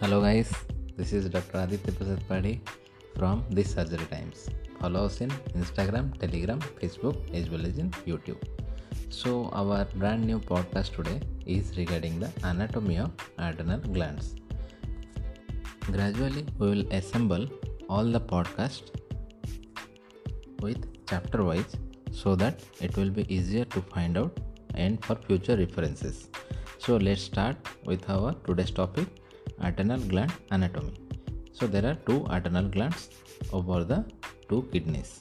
Hello guys, this is Dr. Aditya Prasad Padhy from This Surgery Times. Follow us in Instagram, Telegram, Facebook as well as in YouTube. So our brand new podcast today is regarding the anatomy of adrenal glands. Gradually we will assemble all the podcast with chapter wise so that it will be easier to find out and for future references. So let's start with our today's topic adrenal gland anatomy. So there are two adrenal glands over the two kidneys.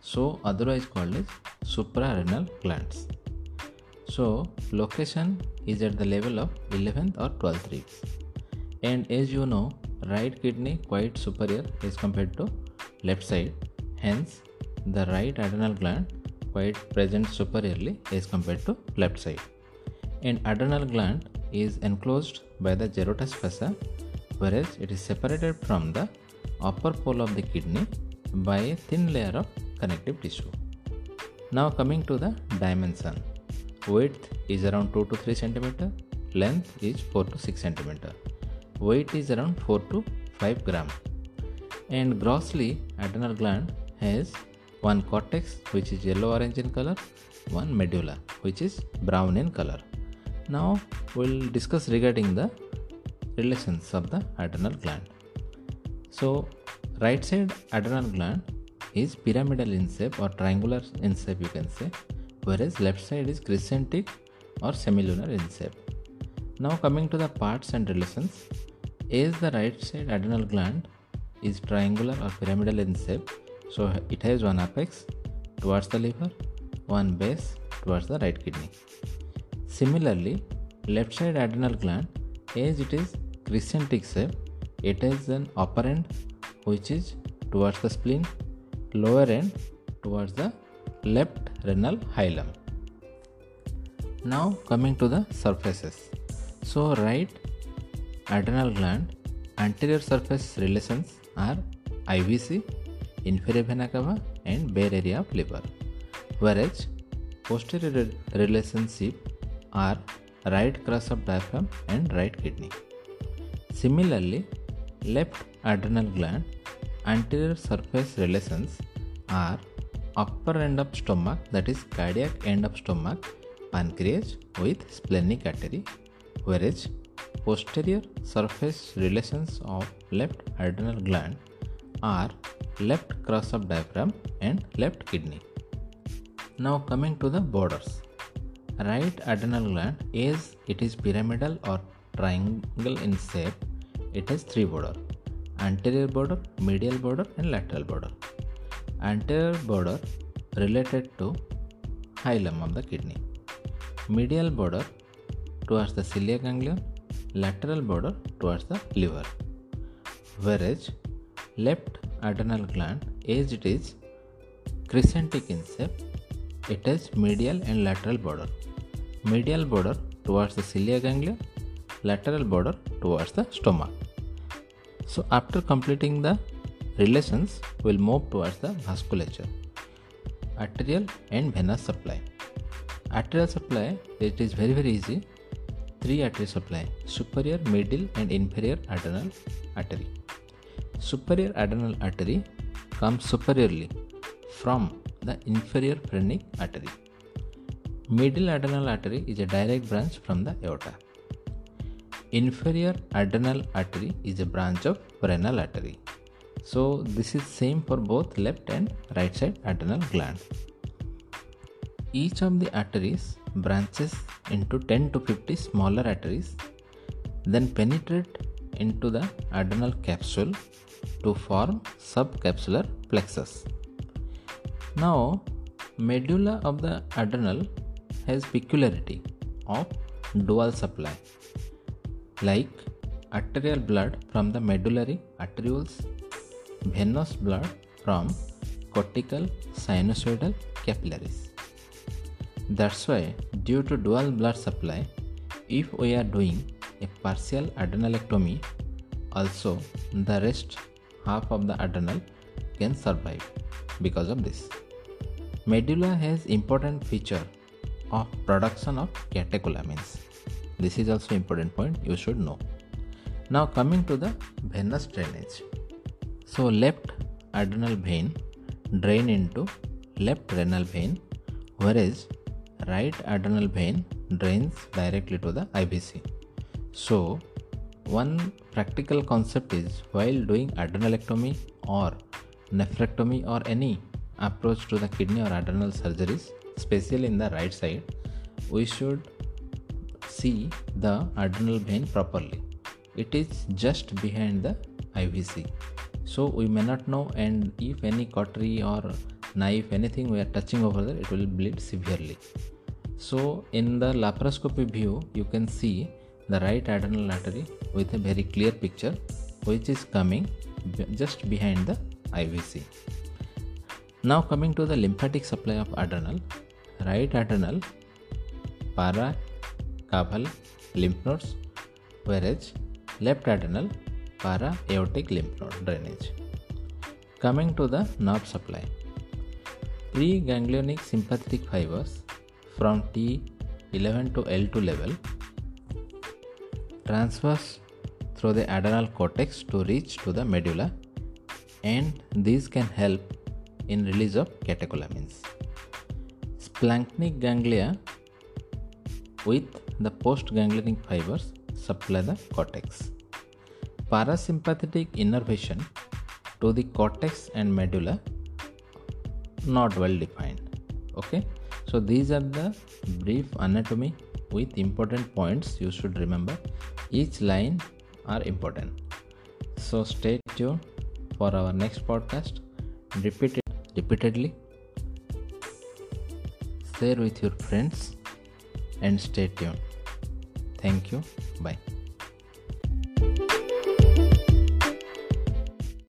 So otherwise called as suprarenal glands. So location is at the level of 11th or 12th ribs. And as you know, right kidney quite superior as compared to left side. Hence, the right adrenal gland quite present superiorly as compared to left side. And adrenal gland is enclosed by the Gerota's fascia, whereas it is separated from the upper pole of the kidney by a thin layer of connective tissue. Now coming to the dimension. Width is around 2 to 3 cm, length is 4 to 6 cm. Weight is around 4 to 5 gram. And grossly, adrenal gland has one cortex which is yellow orange in color, one medulla which is brown in color. Now we'll discuss regarding the relations of the adrenal gland. So right side adrenal gland is pyramidal in shape or triangular in shape you can say whereas left side is crescentic or semilunar in shape. Now coming to the parts and relations as the right side adrenal gland is triangular or pyramidal in shape so it has one apex towards the liver one base towards the right kidney Similarly, left side adrenal gland, as it is crescentic shape, it has an upper end which is towards the spleen, lower end towards the left renal hilum. Now coming to the surfaces. So right adrenal gland anterior surface relations are IVC, inferior vena cava and bare area of liver. Whereas posterior relationship are right crus of diaphragm and right kidney. Similarly, left adrenal gland anterior surface relations are upper end of stomach that is cardiac end of stomach pancreas with splenic artery whereas posterior surface relations of left adrenal gland are left crus of diaphragm and left kidney. Now coming to the borders right adrenal gland is it is pyramidal or triangle in shape it has three border anterior border medial border and lateral border. Anterior border related to hilum of the kidney. Medial border towards the celiac ganglion lateral border towards the liver. Whereas left adrenal gland as it is crescentic in shape it has medial and lateral border medial border towards the celiac ganglia, lateral border towards the stomach. So after completing the relations, we'll move towards the vasculature, arterial and venous supply. Arterial supply, it is very very easy. Three artery supply, superior, middle and inferior adrenal artery. Superior adrenal artery comes superiorly from the inferior phrenic artery Middle adrenal artery is a direct branch from the aorta. Inferior adrenal artery is a branch of renal artery. So this is same for both left and right side adrenal gland. Each of the arteries branches into 10 to 50 smaller arteries then penetrate into the adrenal capsule to form subcapsular plexus. Now medulla of the adrenal has peculiarity of dual supply like arterial blood from the medullary arterioles venous blood from cortical sinusoidal capillaries. That's why due to dual blood supply if we are doing a partial adrenalectomy also the rest half of the adrenal can survive because of this. Medulla has important feature of production of catecholamines. This is also important point you should know. Now coming to the venous drainage. So left adrenal vein drain into left renal vein whereas right adrenal vein drains directly to the IVC. So one practical concept is while doing adrenalectomy or nephrectomy or any approach to the kidney or adrenal surgeries, especially in the right side, we should see the adrenal vein properly it is just behind the IVC. So we may not know and if any cautery or knife anything we are touching over there it will bleed severely. So in the laparoscopy view you can see the right adrenal artery with a very clear picture which is coming just behind the IVC. Now coming to the lymphatic supply of adrenal, right adrenal, para, caval, lymph nodes, whereas left adrenal para aortic lymph node drainage. Coming to the nerve supply. Preganglionic sympathetic fibers from T11 to L2 level transverse through the adrenal cortex to reach to the medulla and these can help in release of catecholamines. Splanchnic ganglia with the postganglionic fibers supply the cortex. Parasympathetic innervation to the cortex and medulla not well defined. Okay, so these are the brief anatomy with important points you should remember. Each line are important. So stay tuned for our next podcast. Repeat it repeatedly. Share with your friends and stay tuned. Thank you. Bye.